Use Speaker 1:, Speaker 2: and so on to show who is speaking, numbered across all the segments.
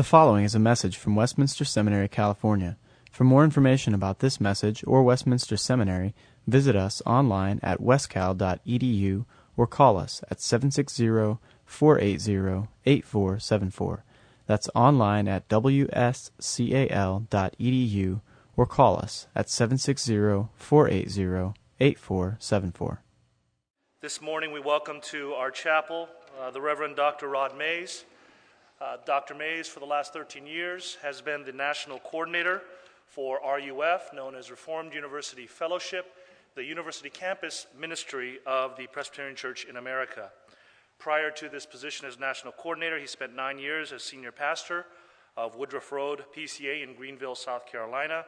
Speaker 1: The following is a message from Westminster Seminary, California. For more information about this message or Westminster Seminary, visit us online at wscal.edu or call us at 760 480 8474. That's online at wscal.edu or call us at 760 480 8474.
Speaker 2: This morning we welcome to our chapel uh, the Reverend Dr. Rod Mays. Uh, Dr. Mays, for the last 13 years, has been the national coordinator for RUF, known as Reformed University Fellowship, the university campus ministry of the Presbyterian Church in America. Prior to this position as national coordinator, he spent nine years as senior pastor of Woodruff Road PCA in Greenville, South Carolina.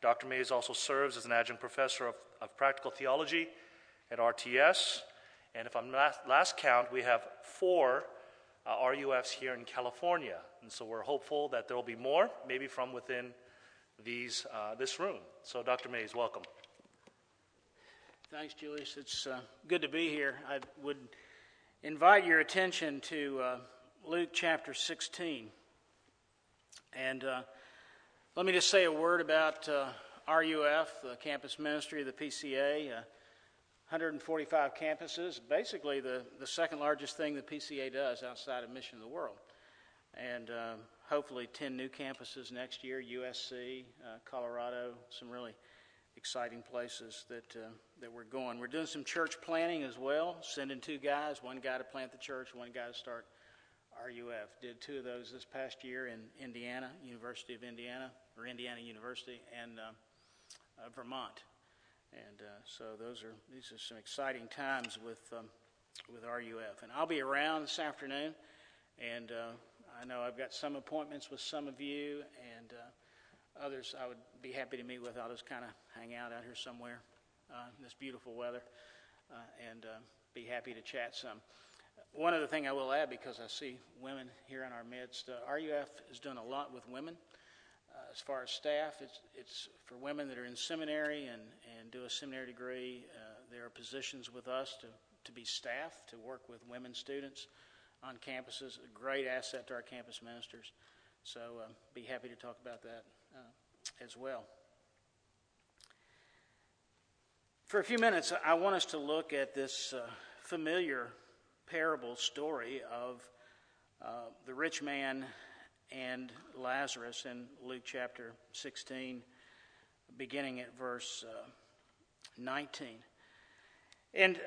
Speaker 2: Dr. Mays also serves as an adjunct professor of, of practical theology at RTS. And if I'm last, last count, we have four RUFs here in California. And so we're hopeful that there will be more, maybe from within these, uh, this room. So, Dr. Mays, welcome.
Speaker 3: Thanks, Julius. It's uh, good to be here. I would invite your attention to uh, Luke chapter 16. And uh, let me just say a word about uh, RUF, the campus ministry of the PCA. 145 campuses, basically the, the second largest thing the PCA does outside of Mission of the World. And um, hopefully 10 new campuses next year USC, uh, Colorado, some really exciting places that, uh, that we're going. We're doing some church planting as well, sending two guys one guy to plant the church, one guy to start RUF. Did two of those this past year in Indiana, University of Indiana, or Indiana University, and uh, uh Vermont. And uh, so those are these are some exciting times with um, with RUF. And I'll be around this afternoon, and uh, I know I've got some appointments with some of you, and uh, others I would be happy to meet with. I'll just kind of hang out out here somewhere uh, in this beautiful weather, uh, and uh, be happy to chat some. One other thing I will add, because I see women here in our midst, RUF is doing a lot with women as far as staff, it's, it's for women that are in seminary and, and do a seminary degree. Uh, there are positions with us to, to be staff, to work with women students on campuses. A great asset to our campus ministers. So uh, be happy to talk about that uh, as well. For a few minutes, I want us to look at this uh, familiar parable story of uh, the rich man and Lazarus in Luke chapter 16, beginning at verse uh, 19. And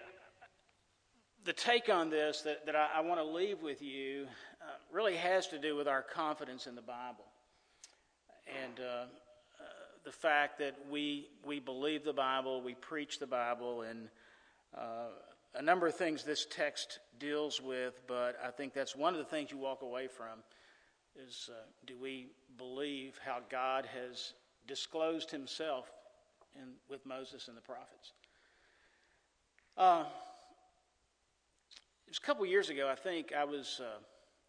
Speaker 3: the take on this that, that I, I want to leave with you uh, really has to do with our confidence in the Bible and uh, uh, the fact that we, we believe the Bible, we preach the Bible, and uh, a number of things this text deals with, but I think that's one of the things you walk away from is uh, do we believe how God has disclosed himself in, with Moses and the prophets? Uh, it was a couple years ago, I think, I was uh,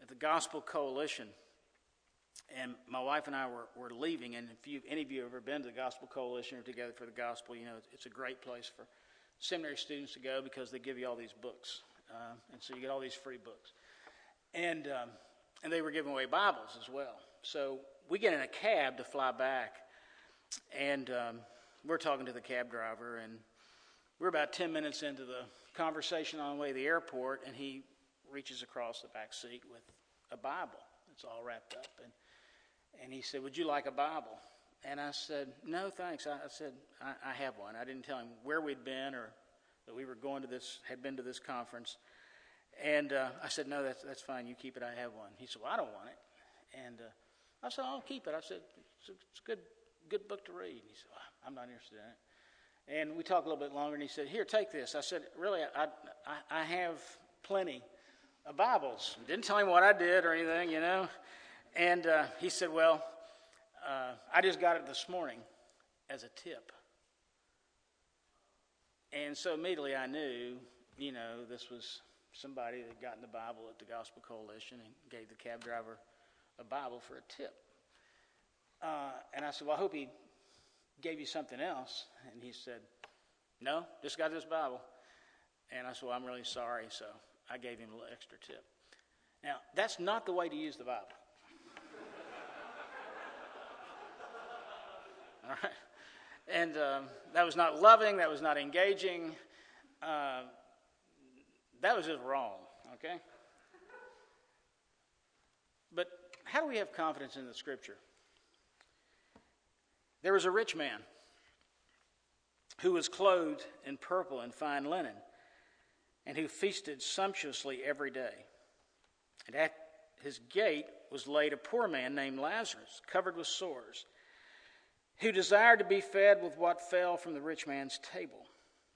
Speaker 3: at the Gospel Coalition, and my wife and I were, were leaving. And if you, any of you have ever been to the Gospel Coalition or Together for the Gospel, you know it's a great place for seminary students to go because they give you all these books. Uh, and so you get all these free books. And um, and they were giving away Bibles as well. So we get in a cab to fly back, and um, we're talking to the cab driver, and we're about 10 minutes into the conversation on the way to the airport, and he reaches across the back seat with a Bible. It's all wrapped up, and and he said, "Would you like a Bible?" And I said, "No, thanks." I, I said, I, "I have one." I didn't tell him where we'd been or that we were going to this, had been to this conference. And uh, I said, No, that's, that's fine. You keep it. I have one. He said, Well, I don't want it. And uh, I said, I'll keep it. I said, It's a, it's a good, good book to read. And He said, well, I'm not interested in it. And we talked a little bit longer, and he said, Here, take this. I said, Really, I, I, I have plenty of Bibles. Didn't tell him what I did or anything, you know. And uh, he said, Well, uh, I just got it this morning as a tip. And so immediately I knew, you know, this was somebody that had gotten the Bible at the Gospel Coalition and gave the cab driver a Bible for a tip. Uh, and I said, Well, I hope he gave you something else. And he said, No, just got this Bible. And I said, Well, I'm really sorry. So I gave him a little extra tip. Now, that's not the way to use the Bible. All right. And um, that was not loving, that was not engaging. Uh, that was just wrong, okay? But how do we have confidence in the scripture? There was a rich man who was clothed in purple and fine linen, and who feasted sumptuously every day. And at his gate was laid a poor man named Lazarus, covered with sores, who desired to be fed with what fell from the rich man's table.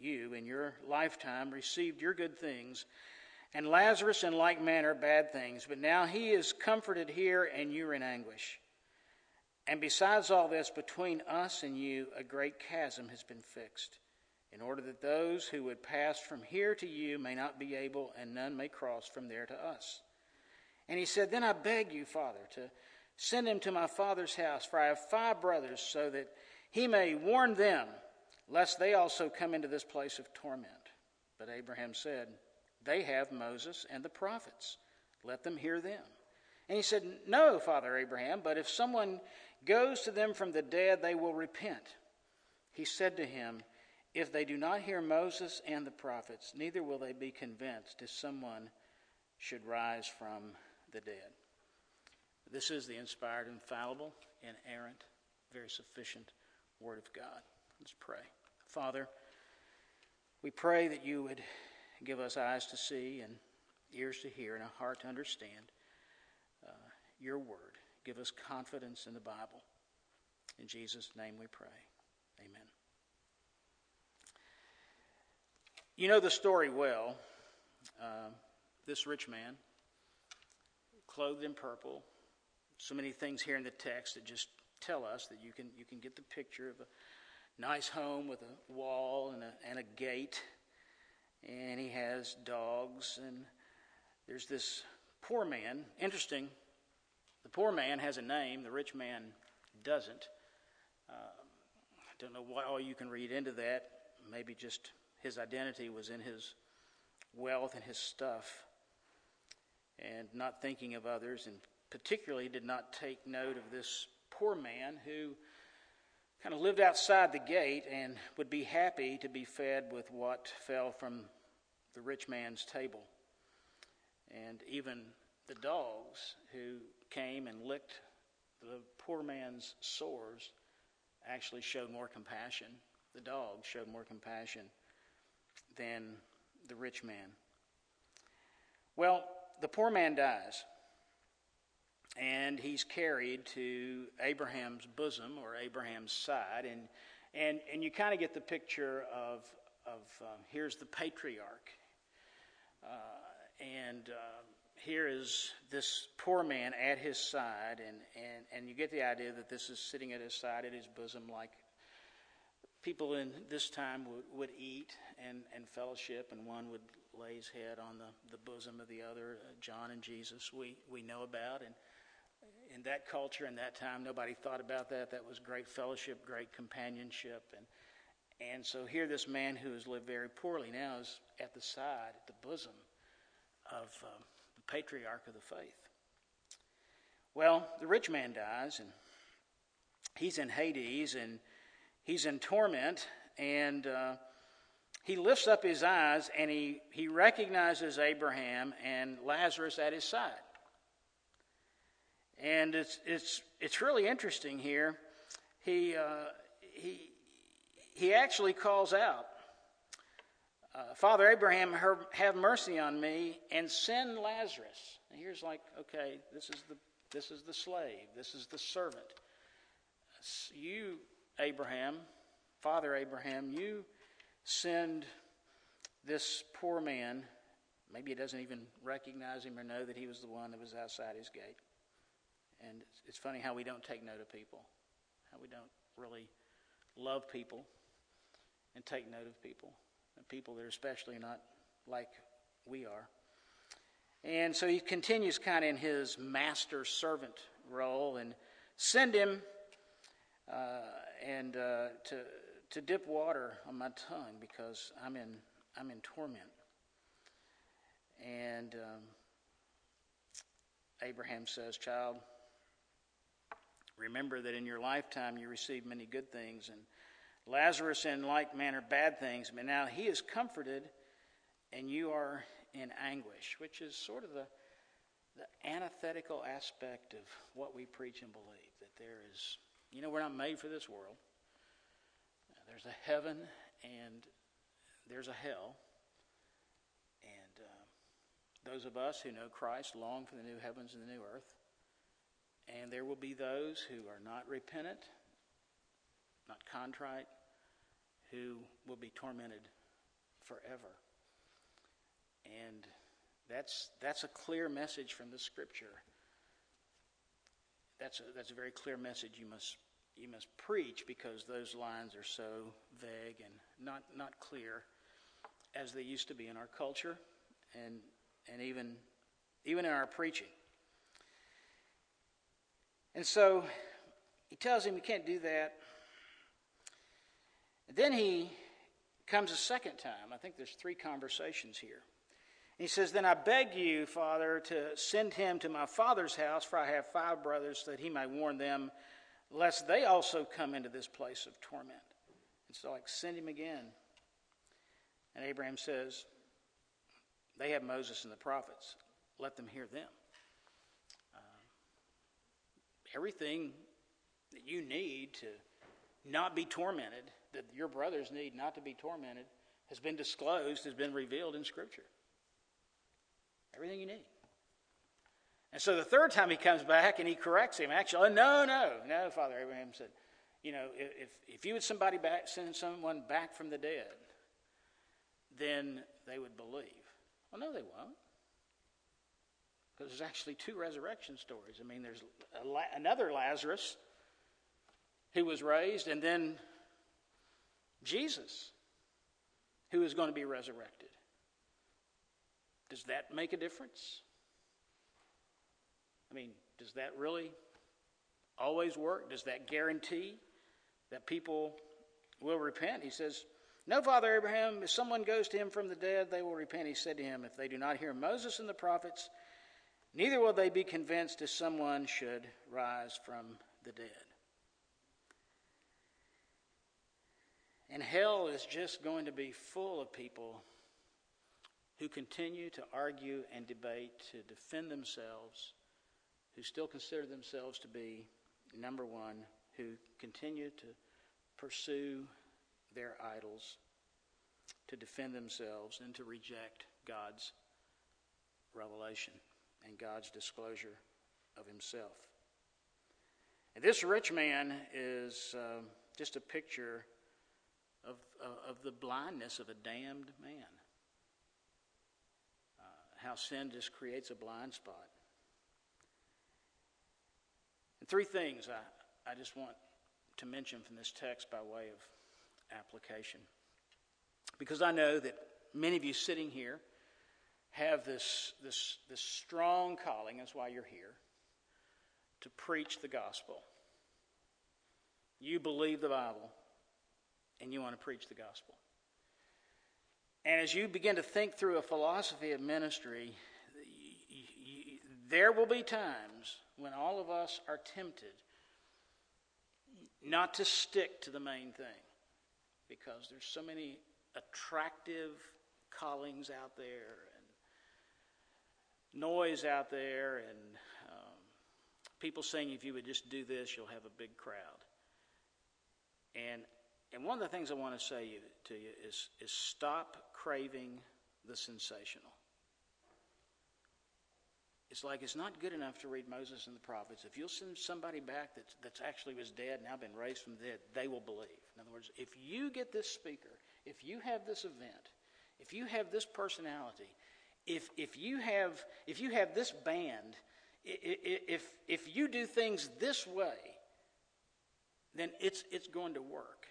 Speaker 3: you, in your lifetime, received your good things, and Lazarus in like manner bad things. But now he is comforted here, and you are in anguish. And besides all this, between us and you, a great chasm has been fixed, in order that those who would pass from here to you may not be able, and none may cross from there to us. And he said, Then I beg you, Father, to send him to my father's house, for I have five brothers, so that he may warn them, lest they also come into this place of torment. But Abraham said, They have Moses and the prophets. Let them hear them. And he said, No, Father Abraham, but if someone goes to them from the dead, they will repent. He said to him, If they do not hear Moses and the prophets, neither will they be convinced if someone should rise from the dead. This is the inspired, infallible, inerrant, very sufficient Word of God. Let's pray. Father, we pray that you would give us eyes to see and ears to hear and a heart to understand uh, your Word. Give us confidence in the Bible. In Jesus' name we pray. Amen. You know the story well. Uh, this rich man, clothed in purple, so many things here in the text that just tell us that you can, you can get the picture of a nice home with a wall and a, and a gate. And he has dogs, and there's this poor man. Interesting, the poor man has a name, the rich man doesn't. Uh, I don't know what all you can read into that. Maybe just his identity was in his wealth and his stuff and not thinking of others, and particularly did not take note of this poor man who kind of lived outside the gate and would be happy to be fed with what fell from the rich man's table. And even the dogs who came and licked the poor man's sores actually showed more compassion. The dogs showed more compassion than the rich man. Well, the poor man dies, and he's carried to Abraham's bosom or Abraham's side, and and and you kind of get the picture of of um, here's the patriarch, uh, and uh, here is this poor man at his side, and, and, and you get the idea that this is sitting at his side, at his bosom, like people in this time would, would eat and, and fellowship, and one would lay his head on the, the bosom of the other. Uh, John and Jesus, we, we know about. And in that culture, in that time, nobody thought about that. That was great fellowship, great companionship. And, and so here, this man who has lived very poorly now is at the side, at the bosom of. Um, patriarch of the faith. Well, the rich man dies, and he's in Hades, and he's in torment, and uh, he lifts up his eyes, and he, he recognizes Abraham and Lazarus at his side. And it's, it's, it's really interesting here. He, uh, he, he actually calls out uh, Father Abraham, have mercy on me and send Lazarus. And here's like, okay, this is the this is the slave, this is the servant. You, Abraham, Father Abraham, you send this poor man. Maybe he doesn't even recognize him or know that he was the one that was outside his gate. And it's funny how we don't take note of people, how we don't really love people and take note of people, and people that are especially not like we are. And so he continues kind of in his master servant role and send him uh, and uh, to, to dip water on my tongue because I'm in, I'm in torment. And um, Abraham says, Child, remember that in your lifetime you received many good things, and Lazarus in like manner bad things, but now he is comforted, and you are in anguish, which is sort of the, the antithetical aspect of what we preach and believe that there is, you know, we're not made for this world. There's a heaven and there's a hell. And uh, those of us who know Christ long for the new heavens and the new earth. And there will be those who are not repentant, not contrite, who will be tormented forever. And that's, that's a clear message from the Scripture. That's a, that's a very clear message you must, you must preach because those lines are so vague and not, not clear as they used to be in our culture and, and even, even in our preaching. And so he tells him you can't do that. And then he comes a second time. I think there's three conversations here. He says, Then I beg you, Father, to send him to my father's house, for I have five brothers, that he may warn them, lest they also come into this place of torment. And so, like, send him again. And Abraham says, They have Moses and the prophets. Let them hear them. Everything that you need to not be tormented, that your brothers need not to be tormented, has been disclosed, has been revealed in Scripture. Everything you need. And so the third time he comes back and he corrects him. Actually, oh, no, no, no, Father Abraham said, you know, if, if you would somebody back, send someone back from the dead, then they would believe. Well, no, they won't. Because there's actually two resurrection stories. I mean, there's another Lazarus who was raised, and then Jesus who is going to be resurrected. Does that make a difference? I mean, does that really always work? Does that guarantee that people will repent? He says, No, Father Abraham, if someone goes to him from the dead, they will repent. He said to him, If they do not hear Moses and the prophets, neither will they be convinced if someone should rise from the dead. And hell is just going to be full of people who continue to argue and debate, to defend themselves, who still consider themselves to be number one, who continue to pursue their idols, to defend themselves, and to reject God's revelation and God's disclosure of Himself. And this rich man is uh, just a picture of, of the blindness of a damned man how sin just creates a blind spot. And three things I, I just want to mention from this text by way of application. Because I know that many of you sitting here have this, this, this strong calling, that's why you're here, to preach the gospel. You believe the Bible, and you want to preach the gospel. And as you begin to think through a philosophy of ministry, there will be times when all of us are tempted not to stick to the main thing because there's so many attractive callings out there noise out there and um, people saying if you would just do this you'll have a big crowd and and one of the things I want to say to you is, is stop craving the sensational. It's like it's not good enough to read Moses and the prophets. If you'll send somebody back that's, that's actually was dead, and now been raised from the dead, they will believe. In other words, if you get this speaker, if you have this event, if you have this personality, if, if, you, have, if you have this band, if, if you do things this way, then it's, it's going to work.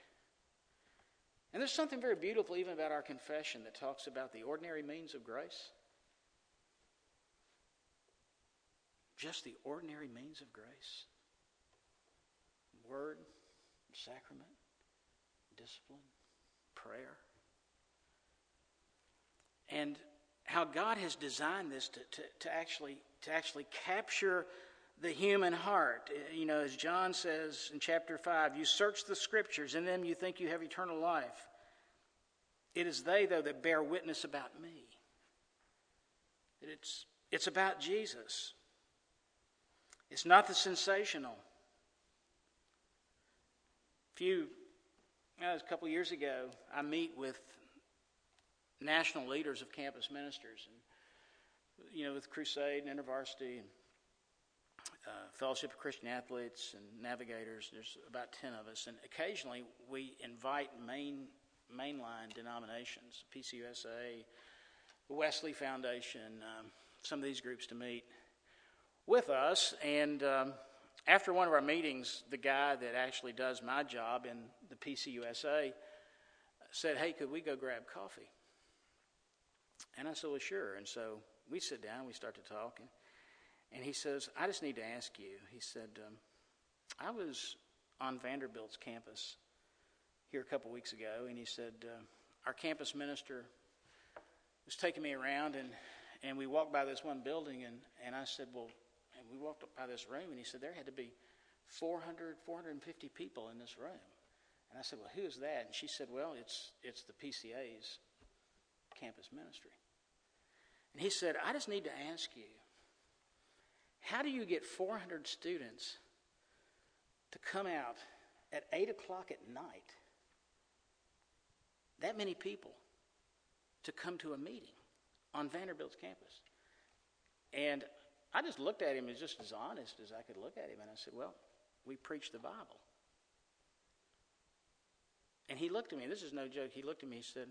Speaker 3: And there's something very beautiful even about our confession that talks about the ordinary means of grace. Just the ordinary means of grace word, sacrament, discipline, prayer. And how God has designed this to, to, to, actually, to actually capture the human heart. You know, as John says in chapter 5, you search the scriptures, in them you think you have eternal life. It is they, though, that bear witness about me. It's, it's about Jesus. It's not the sensational. A few, uh, a couple years ago, I meet with national leaders of campus ministers, and you know, with Crusade and InterVarsity and uh, Fellowship of Christian Athletes and Navigators. There's about ten of us, and occasionally we invite main mainline denominations, PCUSA, the Wesley Foundation, um, some of these groups to meet with us. And um, after one of our meetings, the guy that actually does my job in the PCUSA said, Hey, could we go grab coffee? And I said, Well, sure. And so we sit down, we start to talk. And, and he says, I just need to ask you. He said, um, I was on Vanderbilt's campus here a couple weeks ago, and he said, uh, Our campus minister was taking me around, and, and we walked by this one building, and, and I said, Well, and we walked up by this room, and he said, There had to be 400, 450 people in this room. And I said, Well, who is that? And she said, Well, it's, it's the PCA's campus ministry. And he said, I just need to ask you, how do you get 400 students to come out at 8 o'clock at night? That many people to come to a meeting on Vanderbilt's campus. And I just looked at him as just as honest as I could look at him, and I said, Well, we preach the Bible. And he looked at me, this is no joke, he looked at me and said,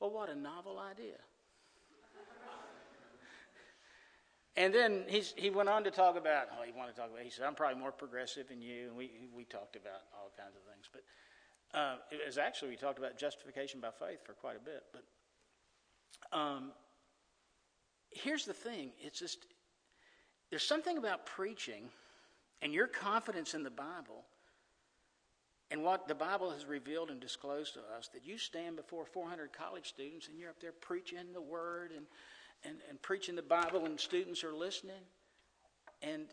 Speaker 3: Well, what a novel idea. and then he's, he went on to talk about, oh, he wanted to talk about, he said, I'm probably more progressive than you. And we, we talked about all kinds of things. But uh, it was actually, we talked about justification by faith for quite a bit. But um, here's the thing it's just, there's something about preaching and your confidence in the Bible and what the Bible has revealed and disclosed to us that you stand before 400 college students and you're up there preaching the Word and, and, and preaching the Bible, and students are listening. And,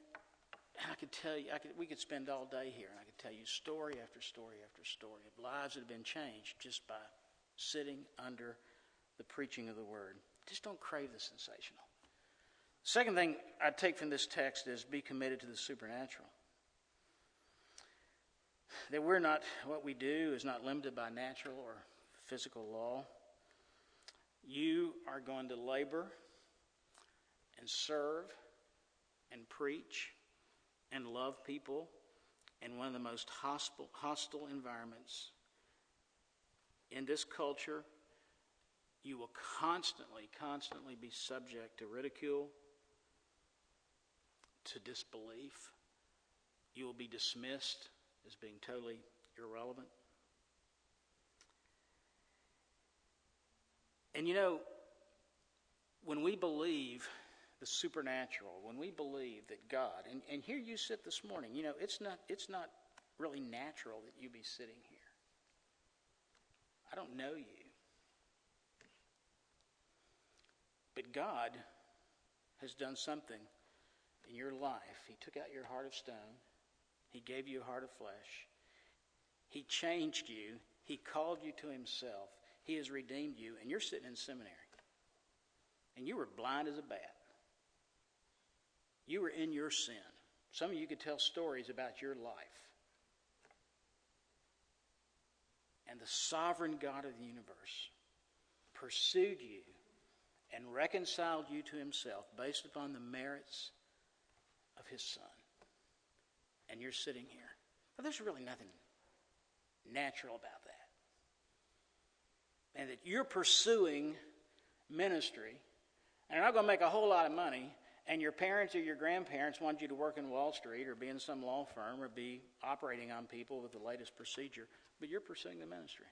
Speaker 3: I could tell you, I could, we could spend all day here, and I could tell you story after story after story of lives that have been changed just by sitting under the preaching of the Word. Just don't crave the sensational. Second thing I take from this text is be committed to the supernatural. That we're not, what we do is not limited by natural or physical law. You are going to labor and serve and preach and love people in one of the most hostile, hostile environments in this culture you will constantly, constantly be subject to ridicule, to disbelief. You will be dismissed as being totally irrelevant. And you know, when we believe the supernatural, when we believe that God, and, and here you sit this morning, you know, it's not, it's not really natural that you be sitting here. I don't know you. But God has done something in your life. He took out your heart of stone, He gave you a heart of flesh. He changed you, He called you to Himself, He has redeemed you, and you're sitting in seminary. And you were blind as a bat. You were in your sin. Some of you could tell stories about your life. And the sovereign God of the universe pursued you and reconciled you to himself based upon the merits of his son and you're sitting here. but there's really nothing natural about that. And that you're pursuing ministry and you're not going to make a whole lot of money, and your parents or your grandparents want you to work in Wall Street or be in some law firm or be operating on people with the latest procedure, but you're pursuing the ministry.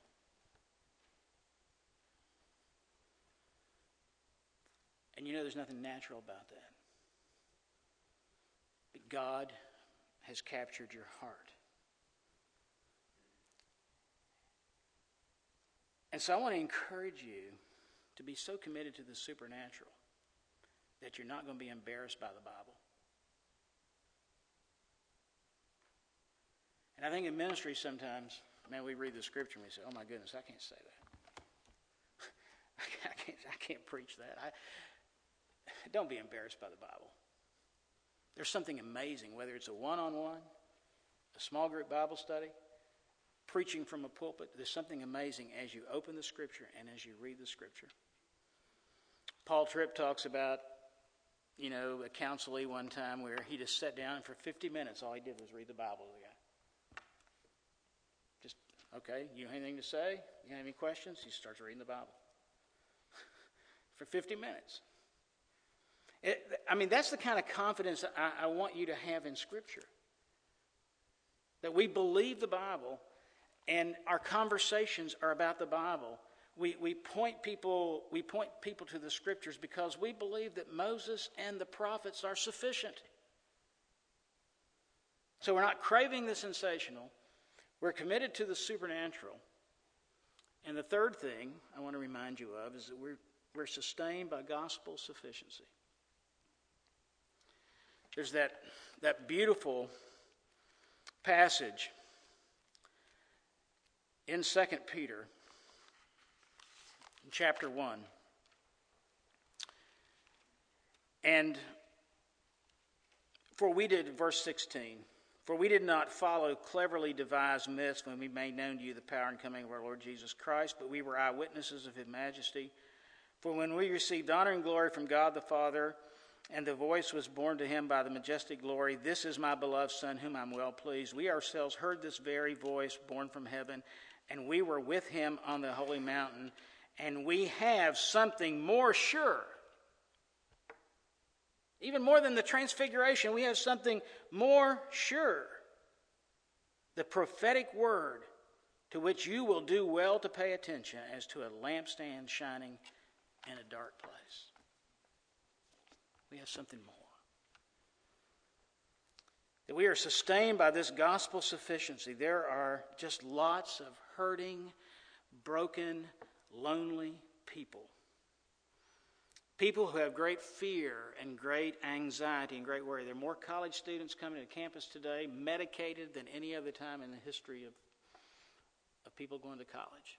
Speaker 3: And you know there's nothing natural about that. But God has captured your heart. And so I want to encourage you to be so committed to the supernatural that you're not going to be embarrassed by the Bible. And I think in ministry sometimes, man, we read the scripture and we say, oh my goodness, I can't say that. I, can't, I can't preach that. I, don't be embarrassed by the Bible. There's something amazing, whether it's a one on one, a small group Bible study, preaching from a pulpit. There's something amazing as you open the Scripture and as you read the Scripture. Paul Tripp talks about, you know, a counselee one time where he just sat down and for 50 minutes all he did was read the Bible to the guy. Just, okay, you have anything to say? You have any questions? He starts reading the Bible. for 50 minutes. It, I mean, that's the kind of confidence I, I want you to have in Scripture. That we believe the Bible and our conversations are about the Bible. We, we, point people, we point people to the Scriptures because we believe that Moses and the prophets are sufficient. So we're not craving the sensational, we're committed to the supernatural. And the third thing I want to remind you of is that we're, we're sustained by gospel sufficiency. There's that, that beautiful passage in 2 Peter, chapter 1. And for we did, verse 16, for we did not follow cleverly devised myths when we made known to you the power and coming of our Lord Jesus Christ, but we were eyewitnesses of his majesty. For when we received honor and glory from God the Father, and the voice was borne to him by the majestic glory, This is my beloved Son, whom I'm well pleased. We ourselves heard this very voice borne from heaven and we were with him on the holy mountain, and we have something more sure. Even more than the transfiguration, we have something more sure. The prophetic word to which you will do well to pay attention as to a lampstand shining in a dark place. We have something more. That we are sustained by this gospel sufficiency. There are just lots of hurting, broken, lonely people. People who have great fear and great anxiety and great worry. There are more college students coming to campus today medicated than any other time in the history of, of people going to college.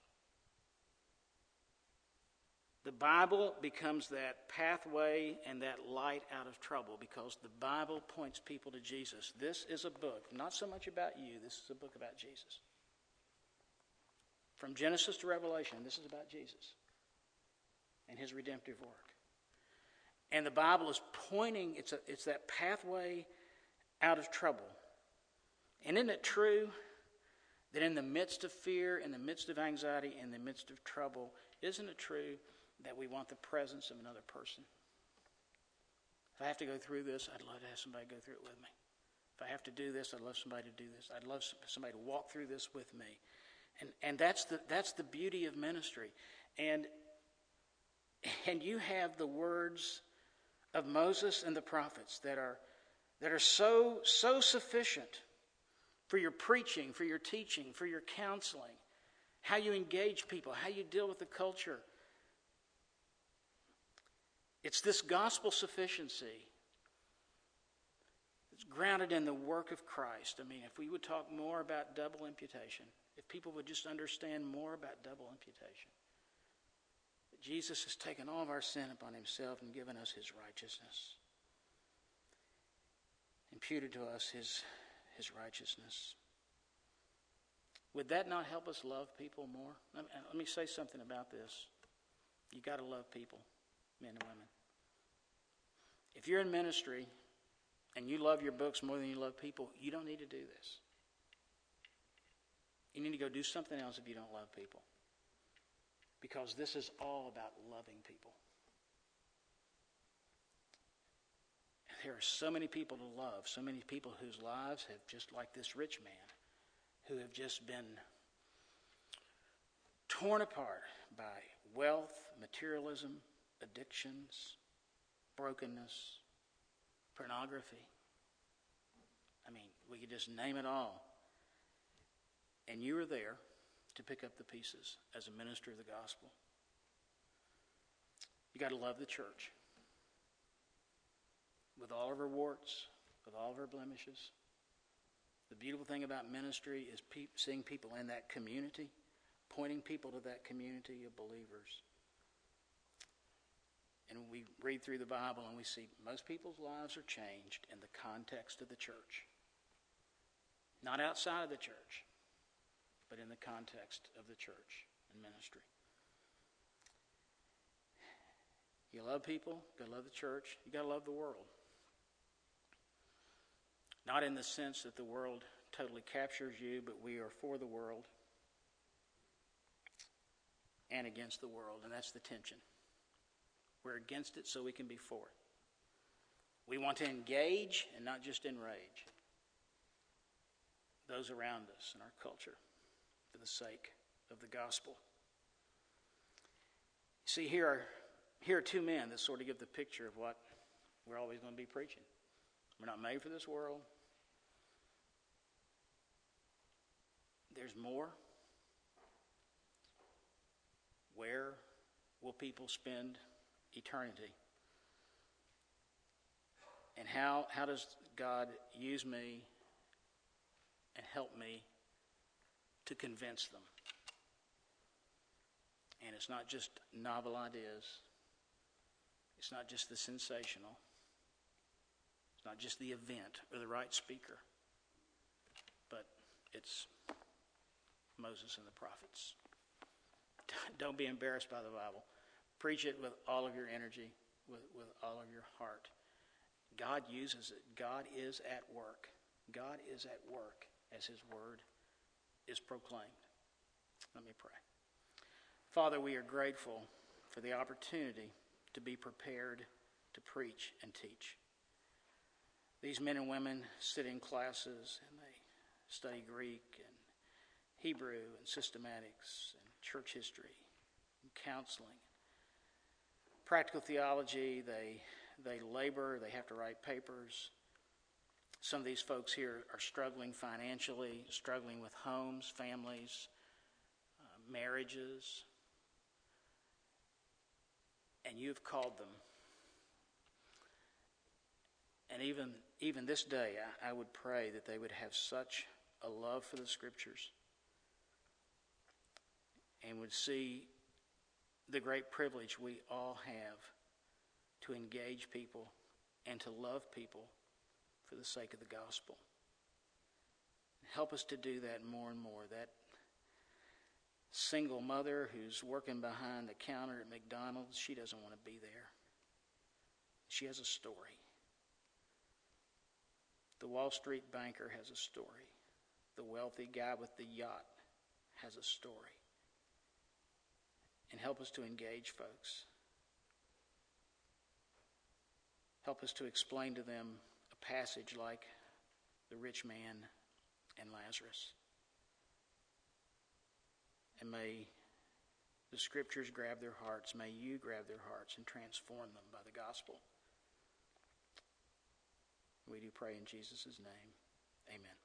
Speaker 3: The Bible becomes that pathway and that light out of trouble because the Bible points people to Jesus. This is a book, not so much about you, this is a book about Jesus. From Genesis to Revelation, this is about Jesus and his redemptive work. And the Bible is pointing, it's, a, it's that pathway out of trouble. And isn't it true that in the midst of fear, in the midst of anxiety, in the midst of trouble, isn't it true that we want the presence of another person? If I have to go through this, I'd love to have somebody go through it with me. If I have to do this, I'd love somebody to do this. I'd love somebody to walk through this with me. And, and that's, the, that's the beauty of ministry. And, and you have the words of Moses and the prophets that are, that are so, so sufficient for your preaching, for your teaching, for your counseling, how you engage people, how you deal with the culture. It's this gospel sufficiency that's grounded in the work of Christ. I mean, if we would talk more about double imputation, if people would just understand more about double imputation. That Jesus has taken all of our sin upon himself and given us his righteousness. Imputed to us his, his righteousness. Would that not help us love people more? Let me, let me say something about this. You've got to love people, men and women. If you're in ministry and you love your books more than you love people, you don't need to do this. You need to go do something else if you don't love people. Because this is all about loving people. There are so many people to love, so many people whose lives have just like this rich man, who have just been torn apart by wealth, materialism, addictions, brokenness, pornography. I mean, we could just name it all. And you are there to pick up the pieces as a minister of the gospel. You got to love the church with all of her warts, with all of her blemishes. The beautiful thing about ministry is pe- seeing people in that community, pointing people to that community of believers. And we read through the Bible and we see most people's lives are changed in the context of the church. Not outside of the church, but in the context of the church and ministry. You love people, you gotta love the church, you gotta love the world. Not in the sense that the world totally captures you, but we are for the world and against the world, and that's the tension. We're against it so we can be for it. We want to engage and not just enrage those around us and our culture for the sake of the gospel. See, here are, here are two men that sort of give the picture of what we're always going to be preaching. We're not made for this world. There's more. Where will people spend eternity? And how, how does God use me and help me to convince them? And it's not just novel ideas, it's not just the sensational, it's not just the event or the right speaker, but it's Moses and the prophets. Don't be embarrassed by the Bible. Preach it with all of your energy, with, with all of your heart. God uses it. God is at work. God is at work as His word is proclaimed. Let me pray. Father, we are grateful for the opportunity to be prepared to preach and teach. These men and women sit in classes and they study Greek and Hebrew and systematics and church history and counseling. Practical theology, they, they labor, they have to write papers. Some of these folks here are struggling financially, struggling with homes, families, uh, marriages. And you've called them. And even, even this day, I, I would pray that they would have such a love for the scriptures and would see the great privilege we all have to engage people and to love people for the sake of the gospel. Help us to do that more and more. That single mother who's working behind the counter at McDonald's, she doesn't want to be there. She has a story. The Wall Street banker has a story. The wealthy guy with the yacht has a story and help us to engage folks. Help us to explain to them a passage like the rich man and Lazarus. And may the scriptures grab their hearts. May you grab their hearts and transform them by the gospel. We do pray in Jesus' name. Amen.